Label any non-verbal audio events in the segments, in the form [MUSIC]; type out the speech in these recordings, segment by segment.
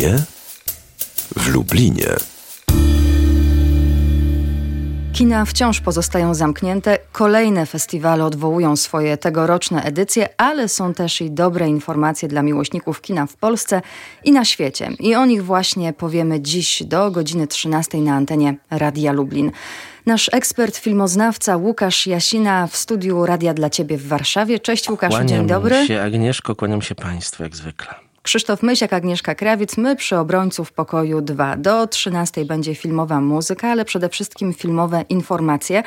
kinie w Lublinie. Kina wciąż pozostają zamknięte, kolejne festiwale odwołują swoje tegoroczne edycje, ale są też i dobre informacje dla miłośników kina w Polsce i na świecie. I o nich właśnie powiemy dziś do godziny 13 na antenie Radia Lublin. Nasz ekspert, filmoznawca Łukasz Jasina w studiu Radia dla Ciebie w Warszawie. Cześć Łukaszu, kłaniam dzień dobry. się Agnieszko, kłaniam się Państwu jak zwykle. Krzysztof Mysiak, Agnieszka Krawiec, my przy Obrońców Pokoju 2. Do 13 będzie filmowa muzyka, ale przede wszystkim filmowe informacje,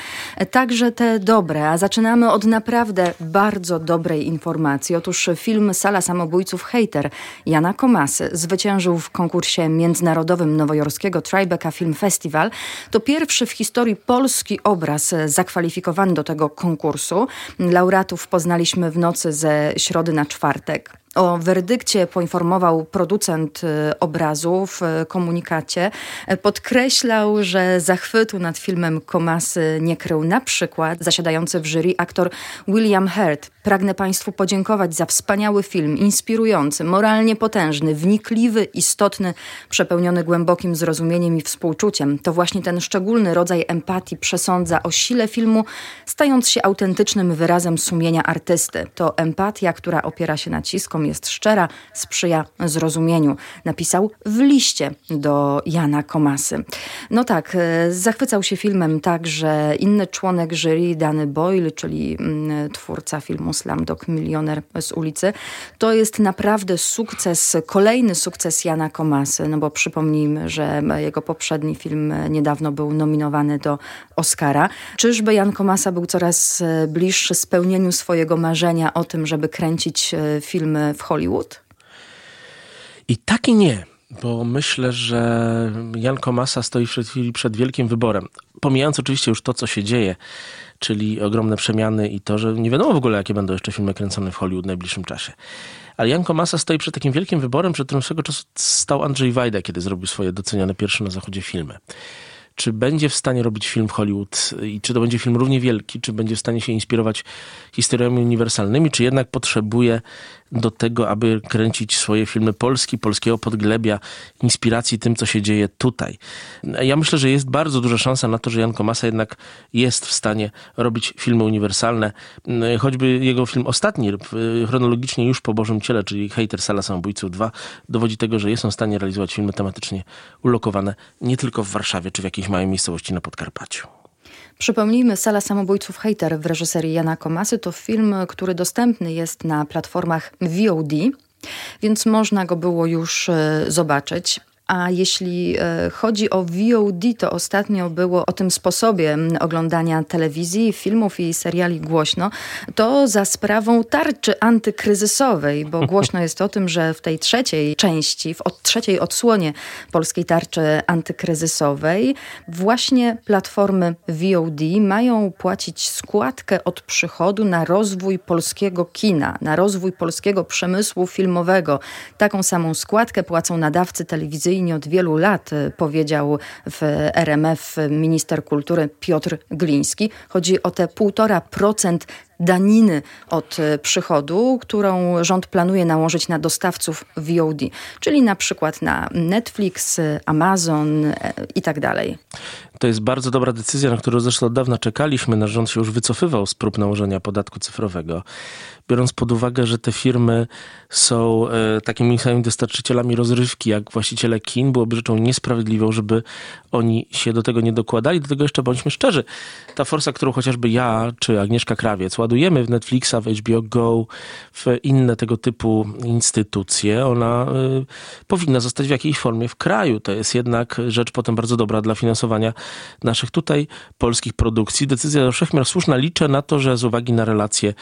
także te dobre. A zaczynamy od naprawdę bardzo dobrej informacji. Otóż film Sala Samobójców Hater Jana Komasy zwyciężył w konkursie międzynarodowym nowojorskiego Tribeca Film Festival. To pierwszy w historii polski obraz zakwalifikowany do tego konkursu. Laureatów poznaliśmy w nocy ze środy na czwartek. O werdykcie poinformował producent y, obrazu w komunikacie. Podkreślał, że zachwytu nad filmem Komasy nie krył na przykład zasiadający w jury aktor William Hurt. Pragnę Państwu podziękować za wspaniały film, inspirujący, moralnie potężny, wnikliwy, istotny, przepełniony głębokim zrozumieniem i współczuciem. To właśnie ten szczególny rodzaj empatii przesądza o sile filmu, stając się autentycznym wyrazem sumienia artysty. To empatia, która opiera się naciskom jest szczera, sprzyja zrozumieniu. Napisał w liście do Jana Komasy. No tak, e, zachwycał się filmem także inny członek jury, Danny Boyle, czyli mm, twórca filmu Slamdog Milioner z ulicy. To jest naprawdę sukces, kolejny sukces Jana Komasy, no bo przypomnijmy, że jego poprzedni film niedawno był nominowany do Oscara. Czyżby Jan Komasa był coraz e, bliższy spełnieniu swojego marzenia o tym, żeby kręcić e, filmy w Hollywood? I tak i nie, bo myślę, że Jan Komasa stoi w tej chwili przed wielkim wyborem. Pomijając oczywiście już to, co się dzieje, czyli ogromne przemiany i to, że nie wiadomo w ogóle, jakie będą jeszcze filmy kręcone w Hollywood w najbliższym czasie. Ale Jan Komasa stoi przed takim wielkim wyborem, przed którym swego czasu stał Andrzej Wajda, kiedy zrobił swoje docenione pierwsze na zachodzie filmy czy będzie w stanie robić film w Hollywood i czy to będzie film równie wielki, czy będzie w stanie się inspirować historiami uniwersalnymi, czy jednak potrzebuje do tego, aby kręcić swoje filmy Polski, polskiego podglebia, inspiracji tym, co się dzieje tutaj. Ja myślę, że jest bardzo duża szansa na to, że Jan Komasa jednak jest w stanie robić filmy uniwersalne. Choćby jego film ostatni, chronologicznie już po Bożym Ciele, czyli Hater Sala Samobójców 2, dowodzi tego, że jest on w stanie realizować filmy tematycznie ulokowane nie tylko w Warszawie, czy w jakiejś małej miejscowości na Podkarpaciu. Przypomnijmy, Sala Samobójców Hater w reżyserii Jana Komasy to film, który dostępny jest na platformach VOD, więc można go było już e, zobaczyć. A jeśli e, chodzi o VOD, to ostatnio było o tym sposobie oglądania telewizji, filmów i seriali głośno. To za sprawą tarczy antykryzysowej, bo [LAUGHS] głośno jest o tym, że w tej trzeciej części, w od trzeciej odsłonie polskiej tarczy antykryzysowej, właśnie platformy VOD mają płacić składkę od przychodu na rozwój polskiego kina, na rozwój polskiego przemysłu filmowego. Taką samą składkę płacą nadawcy telewizyjni od wielu lat, y, powiedział w RMF minister kultury Piotr Gliński. Chodzi o te 1,5% daniny od e, przychodu, którą rząd planuje nałożyć na dostawców VOD, czyli na przykład na Netflix, Amazon e, i tak dalej. To jest bardzo dobra decyzja, na którą zresztą od dawna czekaliśmy. Nasz rząd się już wycofywał z prób nałożenia podatku cyfrowego, biorąc pod uwagę, że te firmy są e, takimi samymi dostarczycielami rozrywki, jak właściciele kin, byłoby rzeczą niesprawiedliwą, żeby oni się do tego nie dokładali. Do tego jeszcze bądźmy szczerzy. Ta forsa, którą chociażby ja czy Agnieszka Krawiec ładujemy w Netflixa, w HBO Go, w inne tego typu instytucje, ona y, powinna zostać w jakiejś formie w kraju. To jest jednak rzecz potem bardzo dobra dla finansowania naszych tutaj polskich produkcji. Decyzja wszechmiar słuszna. Liczę na to, że z uwagi na relacje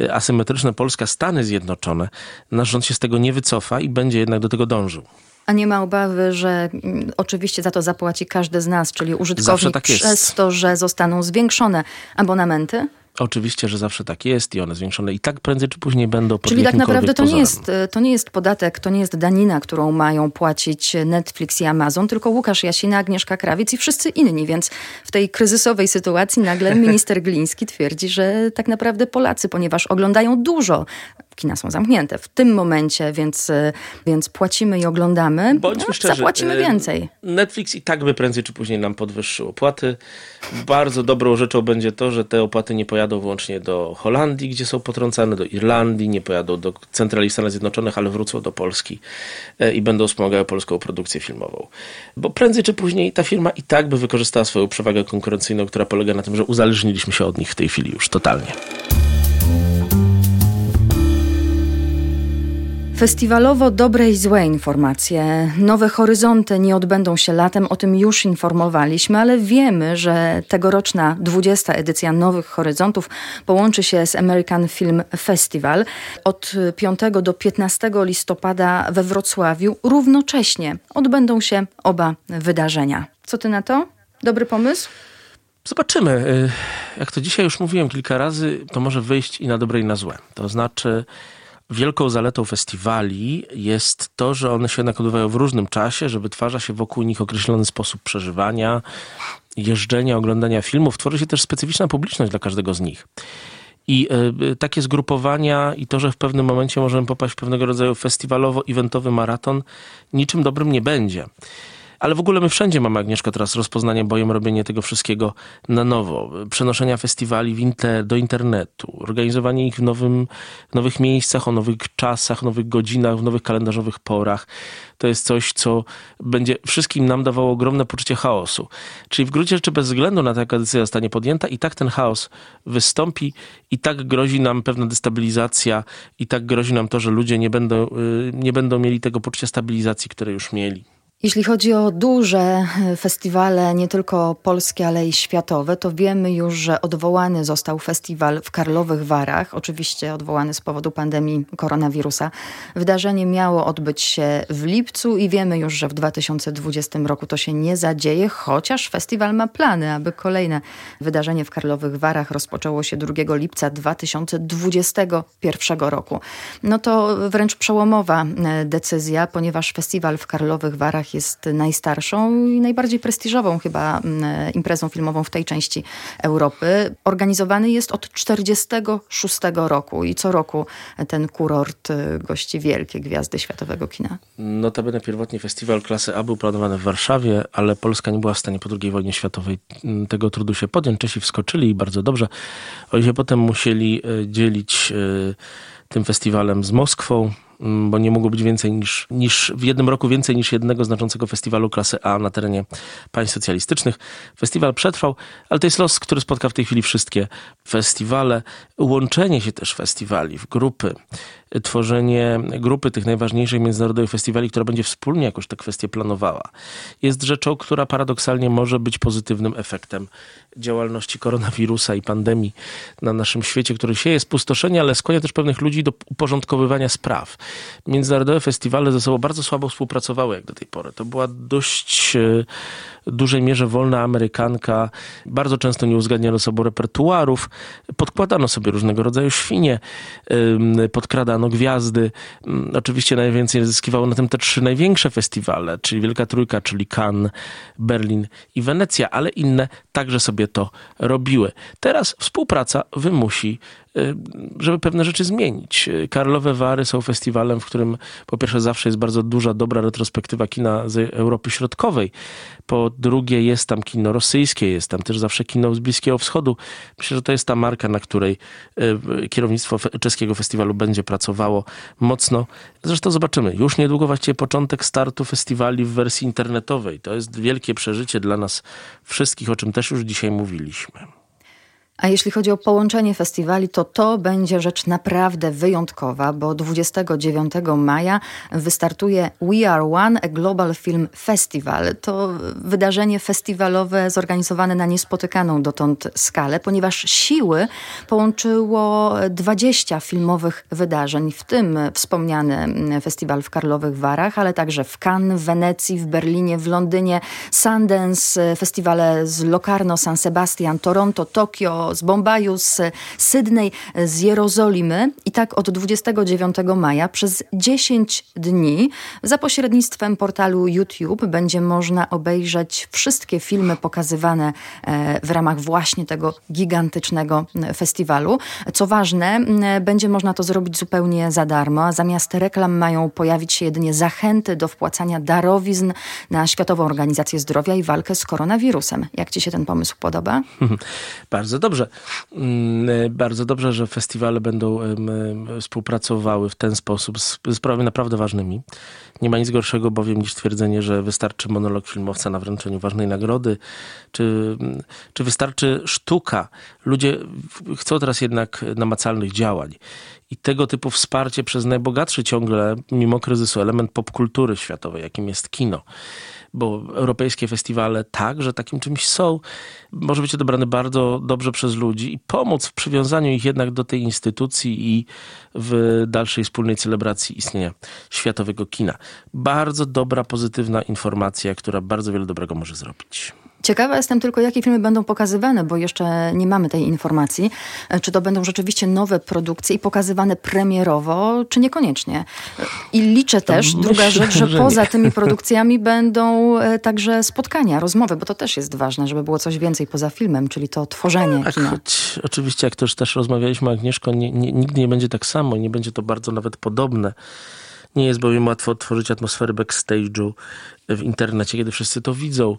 y, asymetryczne Polska-Stany Zjednoczone, nasz rząd się z tego nie wycofa i będzie jednak do tego dążył. A nie ma obawy, że mm, oczywiście za to zapłaci każdy z nas, czyli użytkownik tak przez to, że zostaną zwiększone abonamenty? Oczywiście, że zawsze tak jest i one zwiększone i tak prędzej czy później będą pod Czyli tak naprawdę to nie, jest, to nie jest podatek, to nie jest danina, którą mają płacić Netflix i Amazon, tylko Łukasz Jasina, Agnieszka Krawiec i wszyscy inni, więc w tej kryzysowej sytuacji nagle minister [LAUGHS] Gliński twierdzi, że tak naprawdę Polacy, ponieważ oglądają dużo kina są zamknięte w tym momencie, więc, y, więc płacimy i oglądamy. Bądźmy no, szczerzy. Zapłacimy y, więcej. Netflix i tak by prędzej czy później nam podwyższył opłaty. Bardzo dobrą rzeczą będzie to, że te opłaty nie pojadą wyłącznie do Holandii, gdzie są potrącane, do Irlandii, nie pojadą do centrali Stanów Zjednoczonych, ale wrócą do Polski e, i będą wspomagały polską produkcję filmową. Bo prędzej czy później ta firma i tak by wykorzystała swoją przewagę konkurencyjną, która polega na tym, że uzależniliśmy się od nich w tej chwili już totalnie. Festiwalowo dobre i złe informacje. Nowe horyzonty nie odbędą się latem, o tym już informowaliśmy, ale wiemy, że tegoroczna 20. edycja Nowych Horyzontów połączy się z American Film Festival od 5 do 15 listopada we Wrocławiu. Równocześnie odbędą się oba wydarzenia. Co ty na to? Dobry pomysł? Zobaczymy. Y, jak to dzisiaj już mówiłem kilka razy, to może wyjść i na dobre i na złe. To znaczy Wielką zaletą festiwali jest to, że one się jednak odbywają w różnym czasie, że wytwarza się wokół nich określony sposób przeżywania, jeżdżenia, oglądania filmów. Tworzy się też specyficzna publiczność dla każdego z nich. I y, takie zgrupowania i to, że w pewnym momencie możemy popaść w pewnego rodzaju festiwalowo-eventowy maraton, niczym dobrym nie będzie. Ale w ogóle my wszędzie mamy, Agnieszka, teraz rozpoznanie bojem, robienie tego wszystkiego na nowo. Przenoszenia festiwali inter, do internetu, organizowanie ich w nowym, nowych miejscach, o nowych czasach, nowych godzinach, w nowych kalendarzowych porach. To jest coś, co będzie wszystkim nam dawało ogromne poczucie chaosu. Czyli w gruncie rzeczy bez względu na to, jaka decyzja zostanie podjęta, i tak ten chaos wystąpi, i tak grozi nam pewna destabilizacja, i tak grozi nam to, że ludzie nie będą, y, nie będą mieli tego poczucia stabilizacji, które już mieli. Jeśli chodzi o duże e, festiwale, nie tylko polskie, ale i światowe, to wiemy już, że odwołany został festiwal w Karlowych Warach, oczywiście odwołany z powodu pandemii koronawirusa. Wydarzenie miało odbyć się w lipcu i wiemy już, że w 2020 roku to się nie zadzieje, chociaż festiwal ma plany, aby kolejne wydarzenie w Karlowych Warach rozpoczęło się 2 lipca 2021 roku. No to wręcz przełomowa e, decyzja, ponieważ festiwal w Karlowych Warach jest najstarszą i najbardziej prestiżową chyba mm, imprezą filmową w tej części Europy. Organizowany jest od 1946 roku i co roku ten kurort y, gości wielkie gwiazdy światowego kina. Notabene pierwotnie festiwal klasy A był planowany w Warszawie, ale Polska nie była w stanie po II wojnie światowej mm, tego trudu się podjąć. Czesi wskoczyli i bardzo dobrze. Oni się potem musieli y, dzielić tym festiwalem z Moskwą. Mm, bo nie mogło być więcej niż, niż w jednym roku więcej niż jednego znaczącego festiwalu klasy A na terenie państw socjalistycznych. Festiwal przetrwał, ale to jest los, który spotka w tej chwili wszystkie festiwale. Łączenie się też festiwali w grupy, tworzenie grupy tych najważniejszych międzynarodowych festiwali, która będzie wspólnie jakoś te kwestie planowała, jest rzeczą, która paradoksalnie może być pozytywnym efektem działalności koronawirusa i pandemii na naszym świecie, który sieje spustoszenie, ale skłania też pewnych ludzi do uporządkowywania spraw. Międzynarodowe festiwale ze sobą bardzo słabo współpracowały jak do tej pory. To była dość e, dużej mierze wolna amerykanka. Bardzo często nie uzgadniano sobą repertuarów. Podkładano sobie różnego rodzaju świnie, podkradano gwiazdy. Mm, oczywiście najwięcej zyskiwało na tym te trzy największe festiwale, czyli Wielka Trójka, czyli Cannes, Berlin i Wenecja, ale inne także sobie to robiły. Teraz współpraca wymusi żeby pewne rzeczy zmienić. Karlowe Wary są festiwalem, w którym po pierwsze zawsze jest bardzo duża, dobra retrospektywa kina z Europy Środkowej. Po drugie jest tam kino rosyjskie, jest tam też zawsze kino z Bliskiego Wschodu. Myślę, że to jest ta marka, na której y, kierownictwo czeskiego festiwalu będzie pracowało mocno. Zresztą zobaczymy. Już niedługo właściwie początek startu festiwali w wersji internetowej. To jest wielkie przeżycie dla nas wszystkich, o czym też już dzisiaj mówiliśmy. A jeśli chodzi o połączenie festiwali, to to będzie rzecz naprawdę wyjątkowa, bo 29 maja wystartuje We Are One, a Global Film Festival. To wydarzenie festiwalowe zorganizowane na niespotykaną dotąd skalę, ponieważ siły połączyło 20 filmowych wydarzeń, w tym wspomniany festiwal w Karlowych Warach, ale także w Cannes, w Wenecji, w Berlinie, w Londynie, Sundance, festiwale z Locarno, San Sebastian, Toronto, Tokio, Z Bombaju, z Sydney, z Jerozolimy i tak od 29 maja przez 10 dni za pośrednictwem portalu YouTube będzie można obejrzeć wszystkie filmy pokazywane e, w ramach właśnie tego gigantycznego festiwalu. Co ważne, będzie można to zrobić zupełnie za darmo, a zamiast reklam mają pojawić się jedynie zachęty do wpłacania darowizn na Światową Organizację Zdrowia i walkę z koronawirusem. Jak ci się ten pomysł podoba? [LAUGHS] Bardzo dobrze. Mm, bardzo dobrze, że festiwale będą współpracowały w ten sposób z sprawami naprawdę ważnymi. Nie ma nic gorszego bowiem niż twierdzenie, że wystarczy monolog filmowca na wręczeniu ważnej nagrody, czy, czy wystarczy sztuka. Ludzie chcą teraz jednak namacalnych działań. I tego typu wsparcie przez najbogatszy ciągle, mimo kryzysu, element popkultury światowej, jakim jest kino bo europejskie festiwale także takim czymś są, może być odebrany bardzo dobrze przez ludzi i pomóc w przywiązaniu ich jednak do tej instytucji i w dalszej wspólnej celebracji istnienia światowego kina. Bardzo dobra, pozytywna informacja, która bardzo wiele dobrego może zrobić. Ciekawa jestem tylko, jakie filmy będą pokazywane, bo jeszcze nie mamy tej informacji. E, czy to będą rzeczywiście nowe produkcje i pokazywane premierowo, czy niekoniecznie. I liczę też, myślę, druga rzecz, że, że poza tymi [LAUGHS] produkcjami będą e, także spotkania, rozmowy, bo to też jest ważne, żeby było coś więcej poza filmem, czyli to tworzenie tak, kina. Choć, oczywiście, jak to już też rozmawialiśmy, Agnieszko, nie, nie, nigdy nie będzie tak samo i nie będzie to bardzo nawet podobne. Nie jest bowiem łatwo tworzyć atmosfery backstage'u w internecie, kiedy wszyscy to widzą.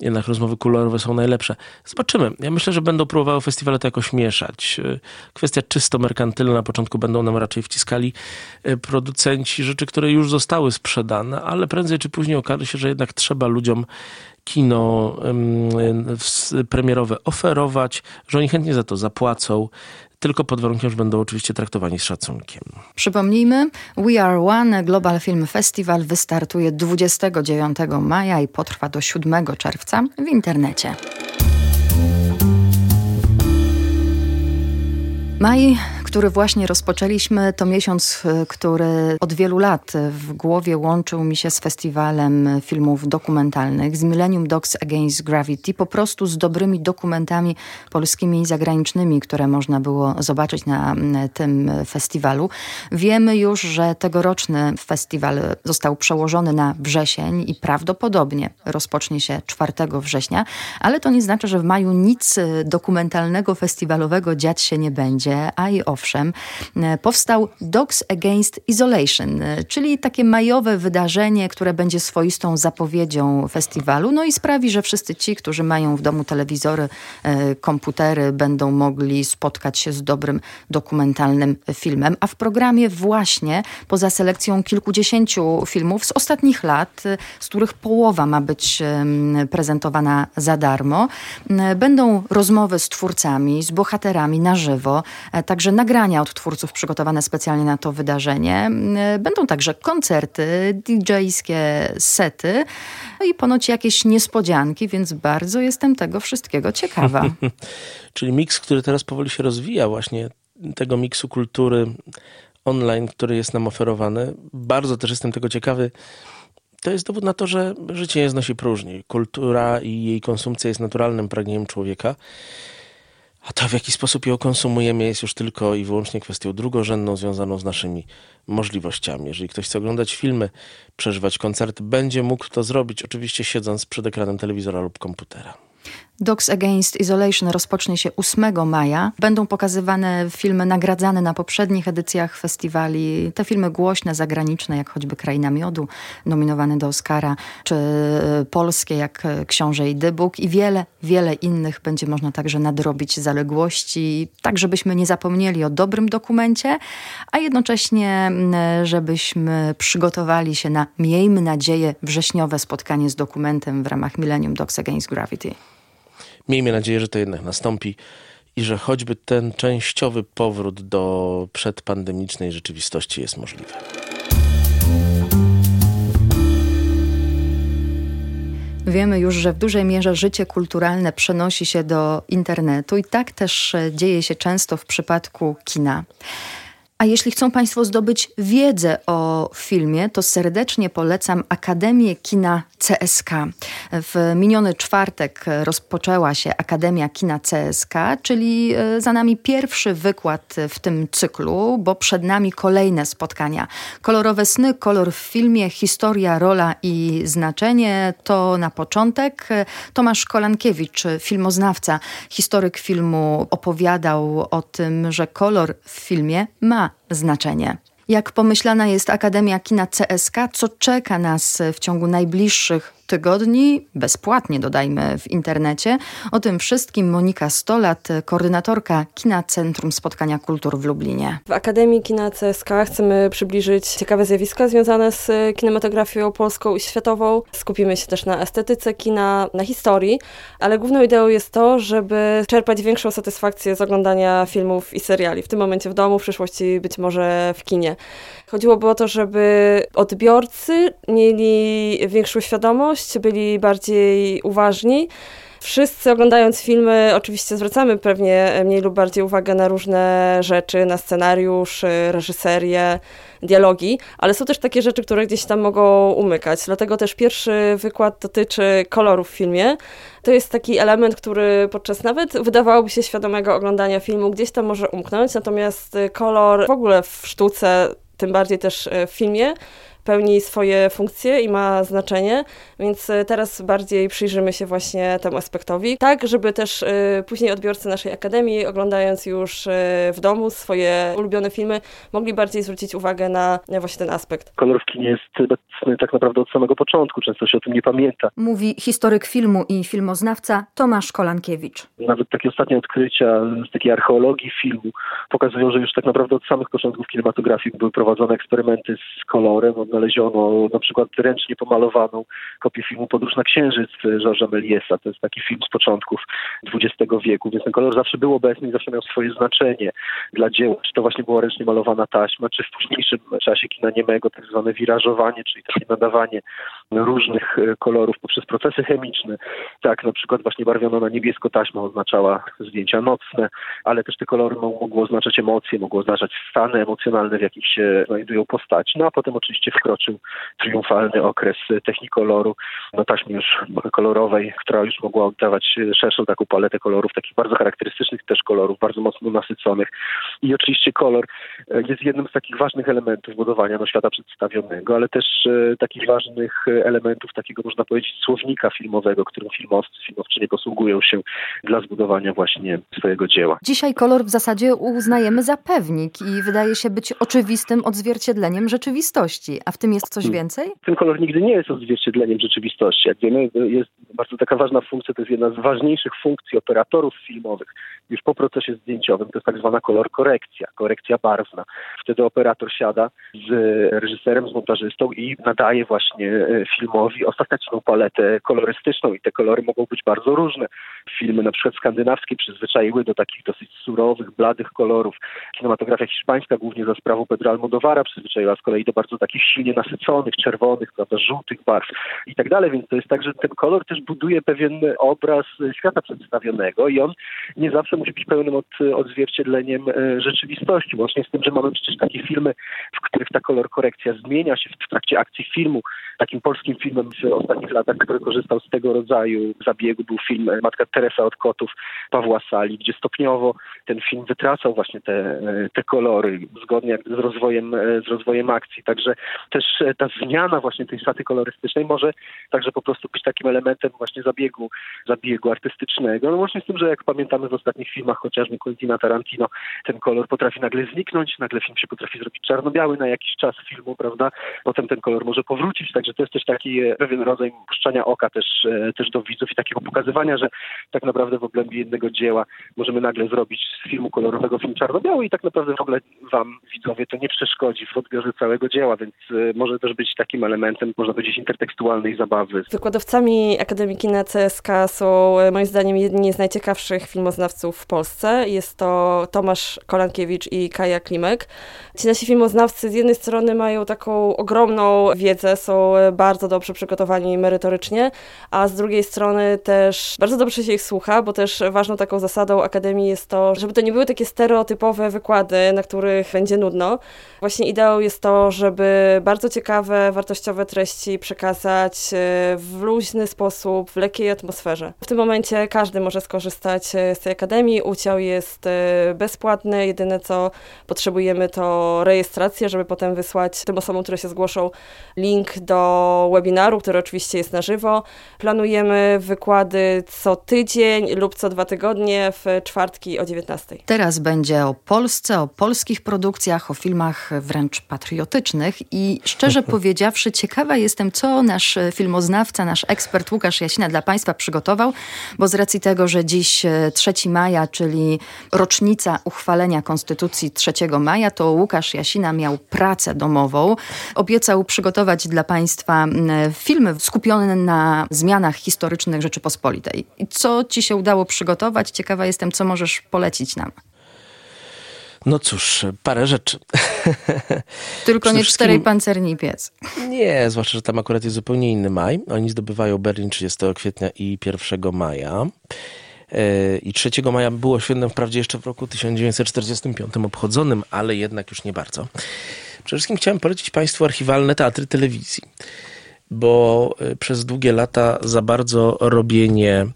Jednak rozmowy kolorowe są najlepsze. Zobaczymy. Ja myślę, że będą próbowały festiwale to jakoś mieszać. Kwestia czysto merkantylna. Na początku będą nam raczej wciskali e, producenci rzeczy, które już zostały sprzedane, ale prędzej czy później okaże się, że jednak trzeba ludziom kino premierowe oferować, że oni chętnie za to zapłacą, tylko pod warunkiem, że będą oczywiście traktowani z szacunkiem. Przypomnijmy, We Are One Global Film Festival wystartuje 29 maja i potrwa do 7 czerwca w internecie. Maj który właśnie rozpoczęliśmy, to miesiąc, y, który od wielu lat w głowie łączył mi się z festiwalem filmów dokumentalnych, z Millennium Dogs Against Gravity, po prostu z dobrymi dokumentami polskimi i zagranicznymi, które można było zobaczyć na tym festiwalu. Wiemy już, że tegoroczny festiwal został przełożony na wrzesień i prawdopodobnie rozpocznie się 4 września, ale to nie znaczy, że w maju nic dokumentalnego, festiwalowego dziać się nie będzie, a i owszem, owszem, e, powstał Dogs Against Isolation, e, czyli takie majowe wydarzenie, które będzie swoistą zapowiedzią festiwalu, no i sprawi, że wszyscy ci, którzy mają w domu telewizory, e, komputery, będą mogli spotkać się z dobrym dokumentalnym filmem. A w programie właśnie, poza selekcją kilkudziesięciu filmów z ostatnich lat, z których połowa ma być prezentowana za darmo, będą rozmowy z twórcami, z bohaterami na żywo, także nagrania nagrania od twórców przygotowane specjalnie na to wydarzenie. Będą także koncerty, DJ-skie sety no i ponoć jakieś niespodzianki, więc bardzo jestem tego wszystkiego ciekawa. [LAUGHS] Czyli miks, który teraz powoli się rozwija, właśnie tego miksu kultury online, który jest nam oferowany. Bardzo też jestem tego ciekawy. To jest dowód na to, że życie nie znosi próżni. Kultura i jej konsumpcja jest naturalnym pragnieniem człowieka. A to, w jaki sposób ją konsumujemy, jest już tylko i wyłącznie kwestią drugorzędną, związaną z naszymi możliwościami. Jeżeli ktoś chce oglądać filmy, przeżywać koncerty, będzie mógł to zrobić, oczywiście siedząc przed ekranem telewizora lub komputera. Dogs Against Isolation rozpocznie się 8 maja. Będą pokazywane filmy nagradzane na poprzednich edycjach festiwali. Te filmy głośne, zagraniczne, jak choćby Kraina Miodu, nominowane do Oscara, czy e, polskie, jak e, Książę i Dybuk i wiele, wiele innych będzie można także nadrobić zaległości, tak żebyśmy nie zapomnieli o dobrym dokumencie, a jednocześnie żebyśmy przygotowali się na, miejmy nadzieję, wrześniowe spotkanie z dokumentem w ramach Millennium Dogs Against Gravity. Miejmy nadzieję, że to jednak nastąpi i że choćby ten częściowy powrót do przedpandemicznej rzeczywistości jest możliwy. Wiemy już, że w dużej mierze życie kulturalne przenosi się do internetu i tak też dzieje się często w przypadku kina. A jeśli chcą Państwo zdobyć wiedzę o filmie, to serdecznie polecam Akademię Kina CSK. W miniony czwartek rozpoczęła się Akademia Kina CSK, czyli e, za nami pierwszy wykład w tym cyklu, bo przed nami kolejne spotkania. Kolorowe sny, kolor w filmie, historia, rola i znaczenie to na początek. Tomasz Kolankiewicz, filmoznawca, historyk filmu, opowiadał o tym, że kolor w filmie ma znaczenie. Jak pomyślana jest Akademia Kina CSK, co czeka nas w ciągu najbliższych tygodni, bezpłatnie dodajmy w internecie. O tym wszystkim Monika Stolat, koordynatorka Kina Centrum Spotkania Kultur w Lublinie. W Akademii Kina CSK chcemy przybliżyć ciekawe zjawiska związane z kinematografią polską i światową. Skupimy się też na estetyce kina, na historii, ale główną ideą jest to, żeby czerpać większą satysfakcję z oglądania filmów i seriali. W tym momencie w domu, w przyszłości być może w kinie. Chodziłoby o to, żeby odbiorcy mieli większą świadomość, byli bardziej uważni. Wszyscy oglądając filmy, oczywiście zwracamy pewnie mniej lub bardziej uwagę na różne rzeczy, na scenariusz, reżyserię, dialogi, ale są też takie rzeczy, które gdzieś tam mogą umykać. Dlatego też pierwszy wykład dotyczy koloru w filmie. To jest taki element, który podczas nawet wydawałoby się świadomego oglądania filmu gdzieś tam może umknąć, natomiast kolor w ogóle w sztuce tym bardziej też e, w filmie, pełni swoje funkcje i ma znaczenie, więc e, teraz bardziej przyjrzymy się właśnie temu aspektowi, tak żeby też e, później odbiorcy naszej akademii, oglądając już w domu swoje ulubione filmy, mogli bardziej zwrócić uwagę na właśnie ten aspekt. Kolor w kinie jest obecny tak naprawdę od samego początku, często się o tym nie pamięta. Mówi historyk filmu i filmoznawca Tomasz Kolankiewicz. Nawet takie ostatnie odkrycia z takiej archeologii filmu pokazują, że już tak naprawdę od samych początków kinematografii były prowadzone eksperymenty z kolorem. Odnaleziono na przykład ręcznie pomalowaną kopię filmu Podróż na Księżyc Georgesa Mélièsa. To jest taki film z początków XX wieku, więc ten kolor zawsze był obecny i zawsze miał swoje znaczenie dla dzieła. Czy to właśnie była ręcznie malowana taśma, czy w późniejszym czasie kina niemego tak zwane wirażowanie, czyli takie nadawanie różnych e, kolorów poprzez procesy chemiczne. Tak, na przykład właśnie barwiono na niebiesko taśma oznaczała zdjęcia nocne, ale też te kolory mogły oznaczać emocje, mogły oznaczać stany emocjonalne, w jakich się znajdują postaci. No a potem oczywiście wkroczył triumfalny okres technikoloru na taśmie już kolorowej, która już mogła oddawać szerszą taką paletę kolorów, takich bardzo charakterystycznych też kolorów, bardzo mocno nasyconych. I oczywiście kolor e, jest jednym z takich ważnych elementów budowania no, świata przedstawionego, ale też e, takich ważnych elementów takiego, można powiedzieć, słownika filmowego, którym filmowcy, filmowczynie posługują się dla zbudowania właśnie swojego dzieła. Dzisiaj kolor w zasadzie uznajemy za pewnik i wydaje się być oczywistym odzwierciedleniem rzeczywistości. A w tym jest coś hmm. więcej? Ten kolor nigdy nie jest odzwierciedleniem rzeczywistości. Jak wiemy, jest bardzo taka ważna funkcja, to jest jedna z ważniejszych funkcji operatorów filmowych już po procesie zdjęciowym, to jest tak zwana kolor korekcja, korekcja barwna. Wtedy operator siada z reżyserem, z montażystą i nadaje właśnie e, filmowi ostateczną paletę kolorystyczną i te kolory mogą być bardzo różne. Filmy na przykład skandynawskie przyzwyczaiły do takich dosyć surowych, bladych kolorów. Kinematografia hiszpańska, głównie za sprawą Pedro Almodovara, przyzwyczaiła z kolei do bardzo takich silnie nasyconych, czerwonych, prawda, żółtych barw i tak dalej, więc to jest tak, że ten kolor też buduje pewien obraz świata przedstawionego i on nie zawsze musi być pełnym od, odzwierciedleniem e, rzeczywistości, łącznie z tym, że mamy przecież takie filmy, w których ta kolor korekcja zmienia się w trakcie akcji filmu. Takim polskim filmem w ostatnich latach, który korzystał z tego rodzaju zabiegu, był film Matka Teresa od Kotów Pawła Sali, gdzie stopniowo ten film wytracał właśnie te, e, te kolory, zgodnie z rozwojem, e, z rozwojem akcji. Także też ta zmiana właśnie tej szaty kolorystycznej może także po prostu być takim elementem właśnie zabiegu, zabiegu artystycznego. No łącznie z tym, że jak pamiętamy w ostatnich filmach chociażby Quentina Tarantino, ten kolor potrafi nagle zniknąć, nagle film się potrafi zrobić czarno-biały na jakiś czas filmu, prawda? Potem ten kolor może powrócić, także to jest też taki e, pewien rodzaj puszczania oka też, e, też do widzów i takiego pokazywania, że tak naprawdę w obrębie jednego dzieła możemy nagle zrobić z filmu kolorowego film czarno-biały i tak naprawdę w ogóle wam, widzowie, to nie przeszkodzi w odbiorze całego dzieła, więc e, może też być takim elementem, można powiedzieć, intertekstualnej zabawy. Wykładowcami Akademii Kina CSK są moim zdaniem jedni z najciekawszych filmoznawców w Polsce. Jest to Tomasz Kolankiewicz i Kaja Klimek. Ci nasi filmoznawcy z jednej strony mają taką ogromną wiedzę, są bardzo bardzo dobrze przygotowani merytorycznie, a z drugiej strony też bardzo dobrze się ich słucha, bo też ważną taką zasadą Akademii jest to, żeby to nie były takie stereotypowe wykłady, na których będzie nudno. Właśnie ideą jest to, żeby bardzo ciekawe, wartościowe treści przekazać e, w luźny sposób, w lekkiej atmosferze. W tym momencie każdy może skorzystać e, z tej Akademii. Udział jest e, bezpłatny. Jedyne co potrzebujemy to rejestracja, żeby potem wysłać tym osobom, które się zgłoszą, link do webinaru, który oczywiście jest na żywo. Planujemy wykłady co tydzień lub co dwa tygodnie w czwartki o 19. Teraz będzie o Polsce, o polskich produkcjach, o filmach wręcz patriotycznych i szczerze [LAUGHS] powiedziawszy ciekawa jestem, co nasz filmoznawca, nasz ekspert Łukasz Jasina dla Państwa przygotował, bo z racji tego, że dziś 3 e, maja, czyli rocznica uchwalenia Konstytucji 3 maja, to Łukasz Jasina miał pracę domową. Obiecał przygotować dla Państwa filmy skupione na zmianach historycznych Rzeczypospolitej. Co Ci się udało przygotować? Ciekawa jestem, co możesz polecić nam. No cóż, parę rzeczy. [LAUGHS] Tylko nie czterej pancerni piec. [LAUGHS] Nie, zwłaszcza, że tam akurat jest zupełnie inny maj. Oni zdobywają Berlin 30 kwietnia i 1 maja. E, I 3 maja było świętem wprawdzie jeszcze w roku 1945 obchodzonym, ale jednak już nie bardzo. Przede wszystkim chciałem polecić Państwu archiwalne teatry telewizji, bo e, przez długie lata za bardzo robienie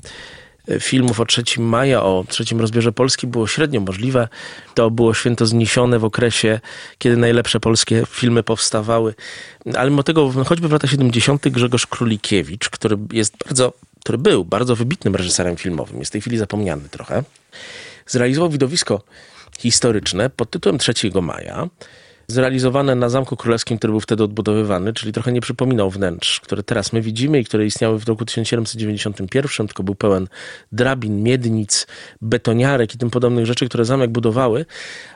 filmów o 3 maja, o trzecim rozbiorze Polski było średnio możliwe. To było święto zniesione w okresie, kiedy najlepsze polskie filmy powstawały. Ale mimo tego, choćby w latach 70. Grzegorz Królikiewicz, który jest bardzo, który był bardzo wybitnym reżyserem filmowym, jest w tej chwili zapomniany trochę, zrealizował widowisko historyczne pod tytułem 3 maja, zrealizowane na Zamku Królewskim, który był wtedy odbudowywany, czyli trochę nie przypominał wnętrz, które teraz my widzimy i które istniały w roku 1791, tylko był pełen drabin, miednic, betoniarek i tym podobnych rzeczy, które zamek budowały,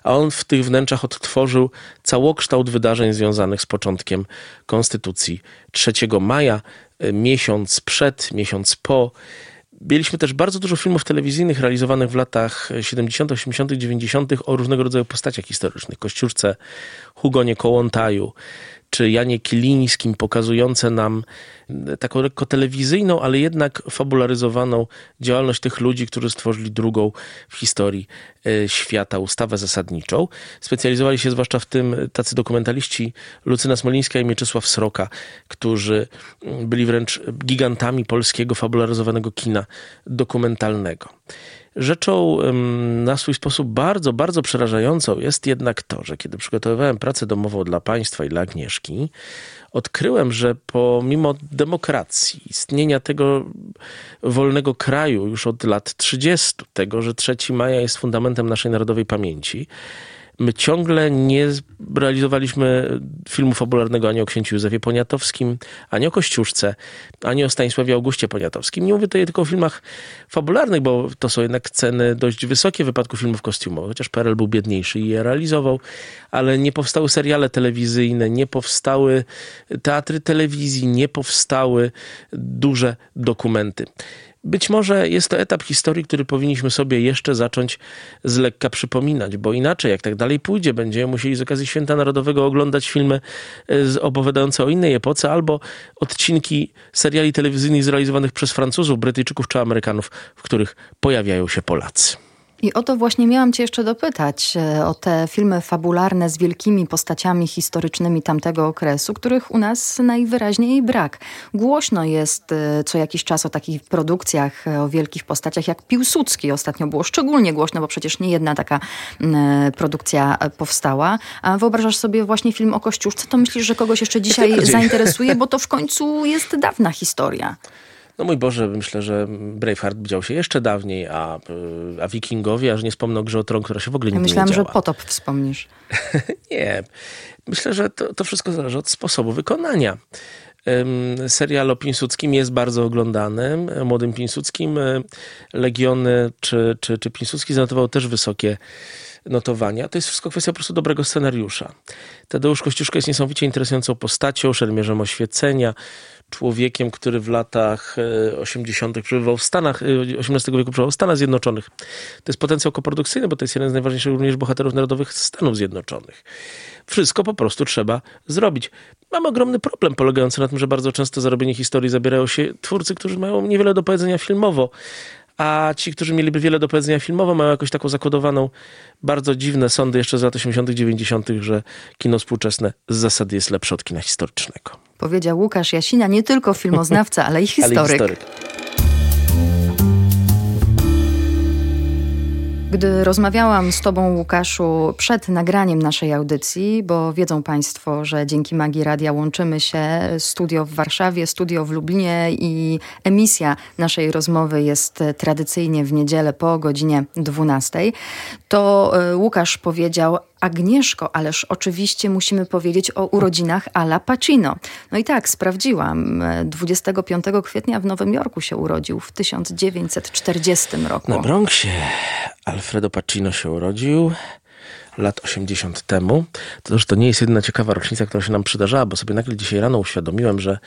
a on w tych wnętrzach odtworzył całokształt wydarzeń związanych z początkiem Konstytucji 3 maja, miesiąc przed, miesiąc po, Mieliśmy też bardzo dużo filmów telewizyjnych realizowanych w latach 70., 80., 90. o różnego rodzaju postaciach historycznych. Kościuszce Hugonie Kołątaju, czy Janie Kilińskim, pokazujące nam taką lekko telewizyjną, ale jednak fabularyzowaną działalność tych ludzi, którzy stworzyli drugą w historii e, świata ustawę zasadniczą. Specjalizowali się zwłaszcza w tym tacy dokumentaliści Lucyna Smolińska i Mieczysław Sroka, którzy byli wręcz gigantami polskiego fabularyzowanego kina dokumentalnego. Rzeczą na swój sposób bardzo, bardzo przerażającą jest jednak to, że kiedy przygotowywałem pracę domową dla państwa i dla Agnieszki, odkryłem, że pomimo demokracji, istnienia tego wolnego kraju już od lat 30, tego, że 3 maja jest fundamentem naszej narodowej pamięci, my ciągle nie realizowaliśmy filmu fabularnego ani o księciu Józefie Poniatowskim, ani o Kościuszce, ani o Stanisławie Augustie Poniatowskim. Nie mówię tutaj tylko o filmach fabularnych, bo to są jednak ceny dość wysokie w wypadku filmów kostiumowych, chociaż PRL był biedniejszy i je realizował, ale nie powstały seriale telewizyjne, nie powstały teatry telewizji, nie powstały duże dokumenty. Być może jest to etap historii, który powinniśmy sobie jeszcze zacząć z lekka przypominać, bo inaczej, jak tak dalej pójdzie, będziemy musieli z okazji Święta Narodowego oglądać filmy e, opowiadające o innej epoce albo odcinki seriali telewizyjnych zrealizowanych przez Francuzów, Brytyjczyków czy Amerykanów, w których pojawiają się Polacy. I o to właśnie miałam cię jeszcze dopytać, e, o te filmy fabularne z wielkimi postaciami historycznymi tamtego okresu, których u nas najwyraźniej brak. Głośno jest e, co jakiś czas o takich produkcjach, e, o wielkich postaciach jak Piłsudski. Ostatnio było szczególnie głośno, bo przecież nie jedna taka produkcja powstała. A wyobrażasz sobie właśnie film o Kościuszce, to myślisz, że kogoś jeszcze dzisiaj zainteresuje, bo to w końcu jest dawna historia. No mój Boże, myślę, że Braveheart dział się jeszcze dawniej, a, a wikingowie, aż nie wspomnę o grze o tron, która się w ogóle ja myślałam, nie działa. że potop wspomnisz. [LAUGHS] nie. Myślę, że to, to wszystko zależy od sposobu wykonania. Serial o Piłsudskim jest bardzo oglądany. Młodym Piłsudskim Legiony czy, czy, czy Piłsudski zanotował też wysokie notowania. To jest wszystko kwestia po prostu dobrego scenariusza. Tadeusz Kościuszko jest niesamowicie interesującą postacią, szermierzem oświecenia, człowiekiem, który w latach 80. E, przebywał w Stanach, XVIII e, wieku przebywał w Stanach Zjednoczonych. To jest potencjał koprodukcyjny, bo to jest jeden z najważniejszych również bohaterów narodowych Stanów Zjednoczonych. Wszystko po prostu trzeba zrobić. Mamy ogromny problem polegający na tym, że bardzo często za robienie historii zabierają się twórcy, którzy mają niewiele do powiedzenia filmowo, a ci, którzy mieliby wiele do powiedzenia filmowo, mają jakąś taką zakodowaną, bardzo dziwne sądy jeszcze z lat 80., 90., że kino współczesne z zasady jest lepsze od kina historycznego. Powiedział Łukasz Jasina, nie tylko filmoznawca, ale i [LAUGHS] historyk. ale i historyk. Gdy rozmawiałam z Tobą, Łukaszu, przed nagraniem naszej audycji, bo wiedzą Państwo, że dzięki magii radia łączymy się, studio w Warszawie, studio w Lublinie i emisja naszej rozmowy jest tradycyjnie w niedzielę po godzinie 12, to e, Łukasz powiedział, Agnieszko, ależ oczywiście musimy powiedzieć o urodzinach Ala Pacino. No i tak, sprawdziłam. 25 kwietnia w Nowym Jorku się urodził w 1940 roku. Na Bronxie Alfredo Pacino się urodził lat 80 temu. To też to nie jest jedyna ciekawa rocznica, która się nam przydarzała, bo sobie nagle dzisiaj rano uświadomiłem, że,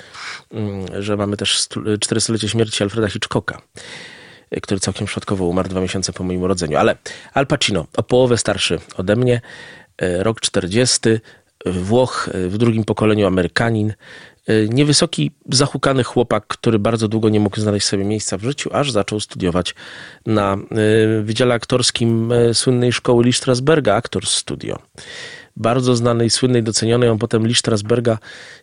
mm, że mamy też 400-lecie śmierci Alfreda Hitchcocka który całkiem przypadkowo umarł dwa miesiące po moim urodzeniu. Ale Al Pacino, o połowę starszy ode mnie, e, rok 40, Włoch e, w drugim pokoleniu Amerykanin, e, niewysoki, zahukany chłopak, który bardzo długo nie mógł znaleźć sobie miejsca w życiu, aż zaczął studiować na Wydziale Aktorskim słynnej szkoły Lee Strasberga, Actors Studio bardzo znanej, słynnej, docenionej. On potem Lee Strasberga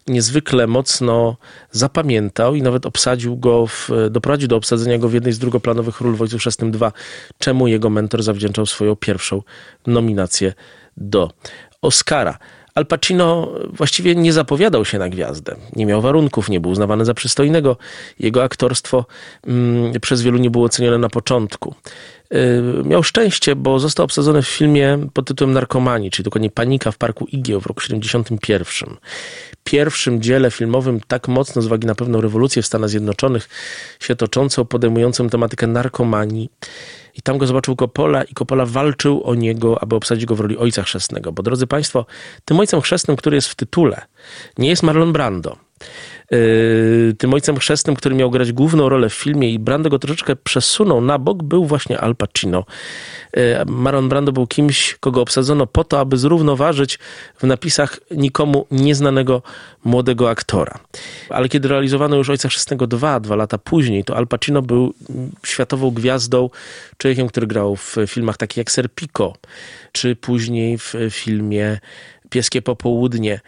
niezwykle mocno zapamiętał i nawet obsadził go, w, doprowadził do obsadzenia go w jednej z drugoplanowych ról w Ojcu Chrzestnym 2, czemu jego mentor zawdzięczał swoją pierwszą nominację do Oscara. Al Pacino właściwie nie zapowiadał się na gwiazdę. Nie miał warunków, nie był uznawany za przystojnego. Jego aktorstwo mm, przez wielu nie było ocenione na początku. Y, miał szczęście, bo został obsadzony w filmie pod tytułem Narkomani, czyli dokładnie Panika w Parku Igieł w roku 71. Pierwszym dziele filmowym tak mocno z uwagi na pewną rewolucję w Stanach Zjednoczonych się toczącą, podejmującą tematykę narkomanii. I tam go zobaczył Coppola i Coppola walczył o niego, aby obsadzić go w roli ojca chrzestnego. Bo drodzy Państwo, tym ojcem chrzestnym, który jest w tytule, nie jest Marlon Brando. Yy, tym ojcem chrzestnym, który miał grać główną rolę w filmie i Brando go troszeczkę przesunął na bok, był właśnie Al Pacino. Yy, Marlon Brando był kimś, kogo obsadzono po to, aby zrównoważyć w napisach nikomu nieznanego młodego aktora. Ale kiedy realizowano już Ojca Chrzestnego 2, dwa lata później, to Al Pacino był światową gwiazdą, człowiekiem, który grał w filmach takich jak Serpico, czy później w filmie Pieskie Popołudnie.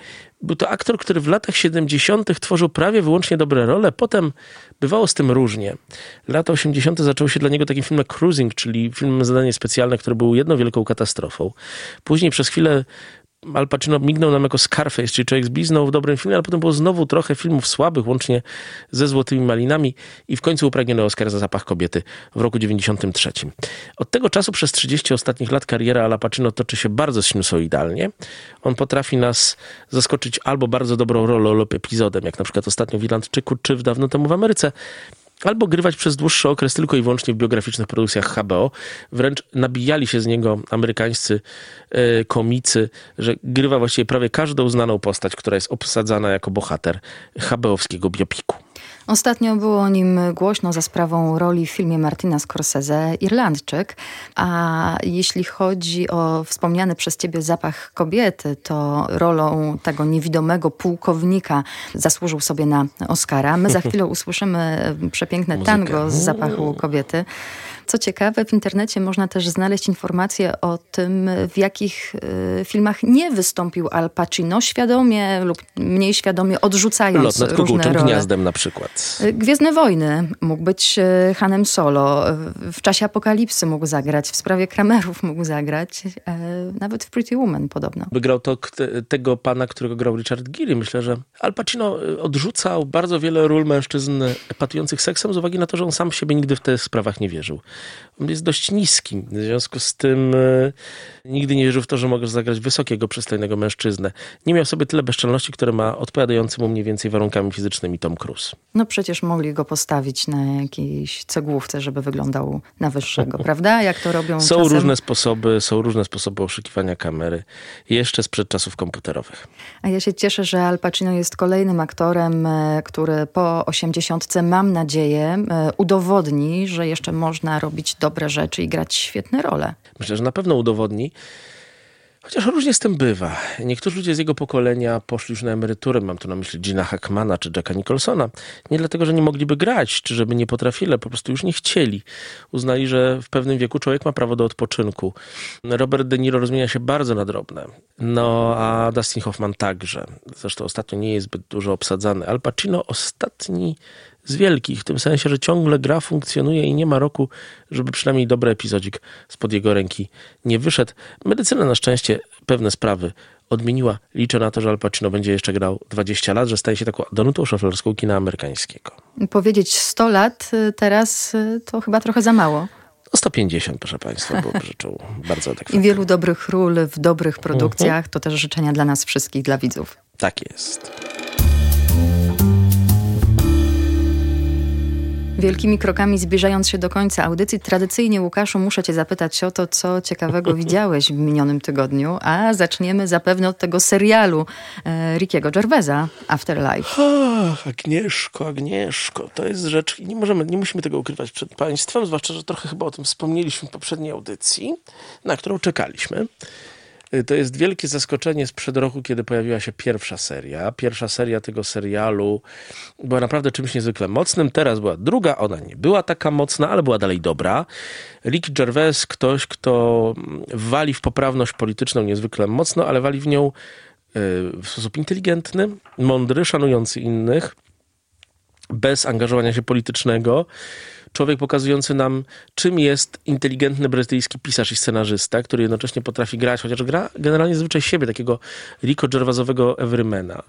Był to aktor, który w latach 70. tworzył prawie wyłącznie dobre role, potem bywało z tym różnie. Lata 80. zaczęło się dla niego takim filmem Cruising, czyli filmem zadanie specjalne, który był jedną wielką katastrofą. Później przez chwilę Al Pacino mignął nam jako Scarface, czyli człowiek z blizną w dobrym filmie, ale potem było znowu trochę filmów słabych, łącznie ze Złotymi Malinami i w końcu upragniony Oscar za Zapach Kobiety w roku 93. Od tego czasu przez 30 ostatnich lat kariera Al Pacino toczy się bardzo sinusoidalnie. On potrafi nas zaskoczyć albo bardzo dobrą rolą lub epizodem, jak na przykład ostatnio w Irlandczyku, czy w dawno temu w Ameryce, albo grywać przez dłuższy okres tylko i wyłącznie w biograficznych produkcjach HBO. Wręcz nabijali się z niego amerykańscy e, komicy, że grywa właściwie prawie każdą znaną postać, która jest obsadzana jako bohater HBO-wskiego biopiku. Ostatnio było o nim głośno za sprawą roli w filmie Martina Scorsese Irlandczyk, a jeśli chodzi o wspomniany przez ciebie zapach kobiety, to rolą tego niewidomego pułkownika zasłużył sobie na Oscara. My za [LAUGHS] chwilę usłyszymy przepiękne tango z zapachu kobiety. Co ciekawe, w internecie można też znaleźć informacje o tym, w jakich y, filmach nie wystąpił Al Pacino, świadomie lub mniej świadomie odrzucając Lot nad różne role. gniazdem na przykład. Y, Gwiezdne Wojny mógł być y, Hanem Solo. W czasie Apokalipsy mógł zagrać, w sprawie Kramerów mógł zagrać, nawet w Pretty Woman podobno. Wygrał to tego pana, którego grał Richard Gere. Myślę, że Al Pacino odrzucał bardzo wiele ról mężczyzn epatujących seksem z uwagi na to, że on sam siebie nigdy w tych sprawach nie wierzył. On jest dość niski. W związku z tym e, nigdy nie wierzył w to, że mogę zagrać wysokiego, przystojnego mężczyznę. Nie miał sobie tyle bezczelności, które ma odpowiadający mu mniej więcej warunkami fizycznymi Tom Cruise. No przecież mogli go postawić na jakiejś cegłówce, żeby wyglądał na wyższego, [LAUGHS] prawda? Jak to robią Są czasem... różne sposoby, są różne sposoby oszukiwania kamery. Jeszcze sprzed czasów komputerowych. A ja się cieszę, że Al Pacino jest kolejnym aktorem, e, który po osiemdziesiątce, mam nadzieję, e, udowodni, że jeszcze można robić dobre rzeczy i grać świetne role. Myślę, że na pewno udowodni. Chociaż różnie z tym bywa. Niektórzy ludzie z jego pokolenia poszli już na emeryturę, mam tu na myśli Gina Hackmana czy Jacka Nicholsona, nie dlatego, że nie mogliby grać, czy żeby nie potrafili, po prostu już nie chcieli. Uznali, że w pewnym wieku człowiek ma prawo do odpoczynku. Robert De Niro rozmienia się bardzo na drobne. No, a Dustin Hoffman także. Zresztą ostatnio nie jest zbyt dużo obsadzany. Al Pacino ostatni z wielkich, w tym sensie, że ciągle gra funkcjonuje i nie ma roku, żeby przynajmniej dobry epizodzik spod jego ręki nie wyszedł. Medycyna na szczęście pewne sprawy odmieniła. Liczę na to, że Al Pacino będzie jeszcze grał 20 lat, że staje się taką donutą szaflerską kina amerykańskiego. Powiedzieć 100 lat y, teraz y, to chyba trochę za mało. O 150, proszę Państwa, byłoby [LAUGHS] rzeczą bardzo adekwatną. I wielu dobrych ról w dobrych produkcjach. To też życzenia dla nas wszystkich, dla widzów. Tak jest. Wielkimi krokami zbliżając się do końca audycji, tradycyjnie Łukaszu muszę cię zapytać o to, co ciekawego [LAUGHS] widziałeś w minionym tygodniu, a zaczniemy zapewne od tego serialu e, Rickiego Gervaisa, Afterlife. Ach, Agnieszko, Agnieszko, to jest rzecz i nie możemy, nie musimy tego ukrywać przed Państwem, zwłaszcza, że trochę chyba o tym wspomnieliśmy w poprzedniej audycji, na którą czekaliśmy. To jest wielkie zaskoczenie sprzed roku, kiedy pojawiła się pierwsza seria. Pierwsza seria tego serialu była naprawdę czymś niezwykle mocnym. Teraz była druga, ona nie była taka mocna, ale była dalej dobra. Rick Gervais, ktoś, kto wali w poprawność polityczną niezwykle mocno, ale wali w nią y, w sposób inteligentny, mądry, szanujący innych, bez angażowania się politycznego. Człowiek pokazujący nam, czym jest inteligentny brytyjski pisarz i scenarzysta, który jednocześnie potrafi grać, chociaż gra generalnie zwyczaj siebie, takiego Rico Gervaisowego Everymana.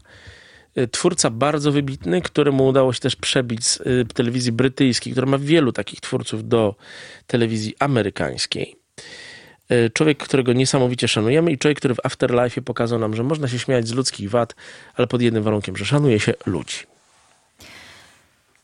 Y, Twórca bardzo wybitny, któremu udało się też przebić z y, telewizji brytyjskiej, która ma wielu takich twórców do telewizji amerykańskiej. Y, Człowiek, którego niesamowicie szanujemy i człowiek, który w Afterlife pokazał nam, że można się śmiać z ludzkich wad, ale pod jednym warunkiem, że szanuje się ludzi.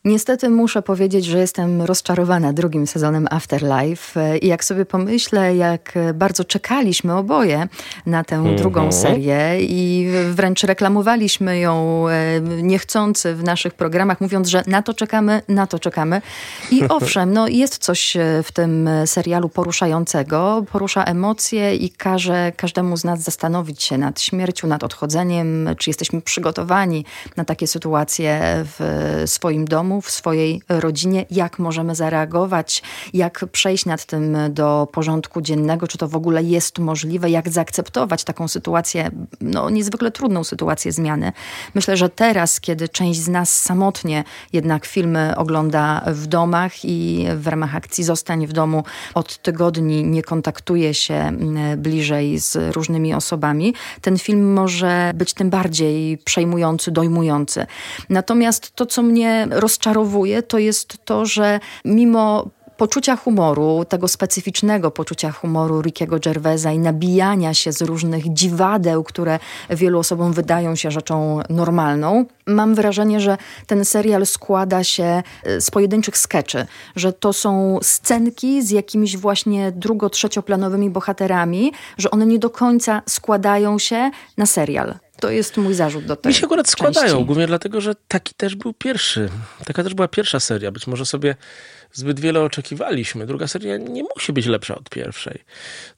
Niestety muszę powiedzieć, że jestem rozczarowana drugim sezonem Afterlife E, i jak sobie pomyślę, jak bardzo czekaliśmy oboje na tę drugą serię i wręcz reklamowaliśmy ją e, niechcący w naszych programach, mówiąc, że na to czekamy, na to czekamy. I [LAUGHS] owszem, no jest coś e, w tym serialu poruszającego, porusza emocje i każe każdemu z nas zastanowić się nad śmiercią, nad odchodzeniem, czy jesteśmy przygotowani na takie sytuacje w swoim domu, w swojej rodzinie, jak możemy zareagować, jak przejść nad tym do porządku dziennego, czy to w ogóle jest możliwe, jak zaakceptować taką sytuację, no niezwykle trudną sytuację zmiany. Myślę, że teraz, kiedy część z nas samotnie jednak filmy ogląda w domach i w ramach akcji Zostań w domu od tygodni nie kontaktuje się mm, bliżej z różnymi osobami, ten film może być tym bardziej przejmujący, dojmujący. Natomiast to, co mnie rozczarowuje, to jest to, że mimo poczucia humoru, tego specyficznego poczucia humoru Rickiego Gervaisa i nabijania się z różnych dziwadeł, które wielu osobom wydają się rzeczą normalną, mam wrażenie, że ten serial składa się y, z pojedynczych skeczy, że to są scenki z jakimiś właśnie drugo-trzecioplanowymi bohaterami, że one nie do końca składają się na serial. To jest mój zarzut do tego. Mi się akurat składają, głównie dlatego, że taki też był pierwszy. Taka też była pierwsza seria. Być może sobie zbyt wiele oczekiwaliśmy. Druga seria nie musi być lepsza od pierwszej.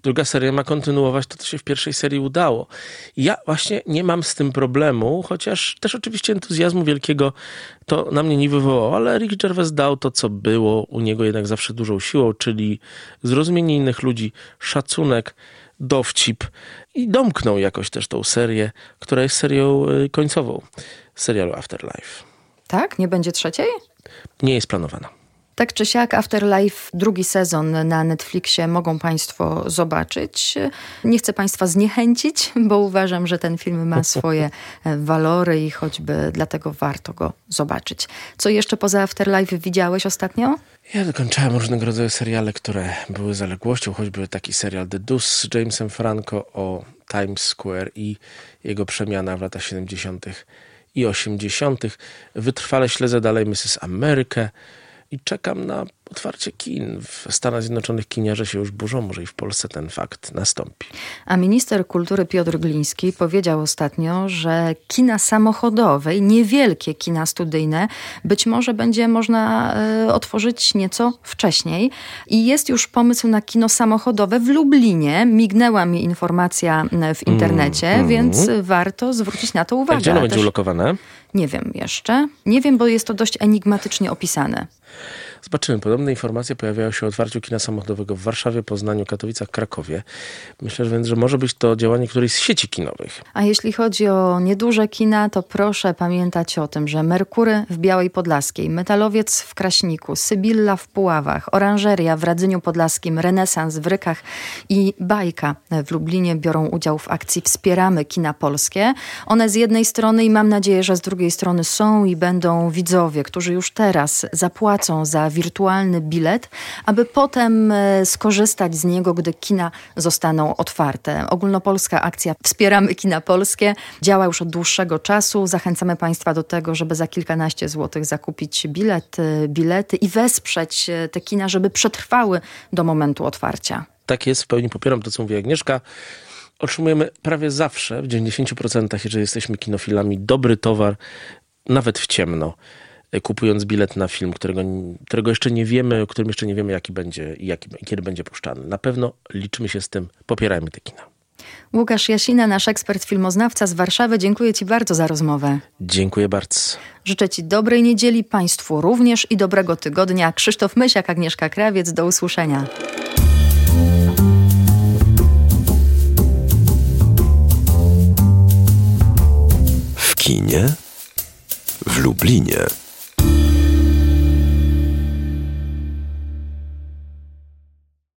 Druga seria ma kontynuować to, co się w pierwszej serii udało. Ja właśnie nie mam z tym problemu, chociaż też oczywiście entuzjazmu wielkiego to na mnie nie wywołało, ale Rick Gervais dał to, co było u niego jednak zawsze dużą siłą, czyli zrozumienie innych ludzi, szacunek, dowcip i domknął jakoś też tą serię, która jest serią y, końcową serialu Afterlife. Tak? Nie będzie trzeciej? Nie jest planowana. Tak czy siak, Afterlife, drugi sezon na Netflixie mogą Państwo zobaczyć. Nie chcę Państwa zniechęcić, bo uważam, że ten film ma swoje walory i choćby dlatego warto go zobaczyć. Co jeszcze poza Afterlife widziałeś ostatnio? Ja dokończałem różnego rodzaju seriale, które były zaległością, choćby taki serial The Deuce z Jamesem Franco o Times Square i jego przemiana w latach 70. i 80. Wytrwale śledzę dalej Mrs. America i czekam na otwarcie kin. W Stanach Zjednoczonych kiniarze się już burzą, może i w Polsce ten fakt nastąpi. A minister kultury Piotr Gliński powiedział ostatnio, że kina samochodowe i niewielkie kina studyjne być może będzie można y, otworzyć nieco wcześniej. I jest już pomysł na kino samochodowe w Lublinie. Mignęła mi informacja w internecie, mm, więc mm. warto zwrócić na to uwagę. A gdzie ono będzie ulokowane? Nie wiem jeszcze. Nie wiem, bo jest to dość enigmatycznie opisane. Zobaczymy. Podobne informacje pojawiają się o otwarciu kina samochodowego w Warszawie, Poznaniu, Katowicach, Krakowie. Myślę więc, że może być to działanie którejś z sieci kinowych. A jeśli chodzi o nieduże kina, to proszę pamiętać o tym, że Merkury w Białej Podlaskiej, Metalowiec w Kraśniku, Sybilla w Puławach, Oranżeria w Radzyniu Podlaskim, Renesans w Rykach i Bajka w Lublinie biorą udział w akcji Wspieramy Kina Polskie. One z jednej strony i mam nadzieję, że z drugiej strony są i będą widzowie, którzy już teraz zapłacą za wirtualny bilet, aby potem e, skorzystać z niego, gdy kina zostaną otwarte. Ogólnopolska akcja Wspieramy Kina Polskie działa już od dłuższego czasu. Zachęcamy Państwa do tego, żeby za kilkanaście złotych zakupić bilet, e, bilety i wesprzeć e, te kina, żeby przetrwały do momentu otwarcia. Tak jest, w pełni popieram to, co mówi Agnieszka otrzymujemy prawie zawsze, w 90%, jeżeli jesteśmy kinofilami, dobry towar, nawet w ciemno kupując bilet na film, którego, którego jeszcze nie wiemy, o którym jeszcze nie wiemy, jaki będzie i jaki, kiedy będzie puszczany. Na pewno liczymy się z tym, popierajmy te kina. Łukasz Jasina, nasz ekspert filmoznawca z Warszawy, dziękuję Ci bardzo za rozmowę. Dziękuję bardzo. Życzę Ci dobrej niedzieli, Państwu również i dobrego tygodnia. Krzysztof Mysiak, Agnieszka Krawiec, do usłyszenia. W kinie w Lublinie.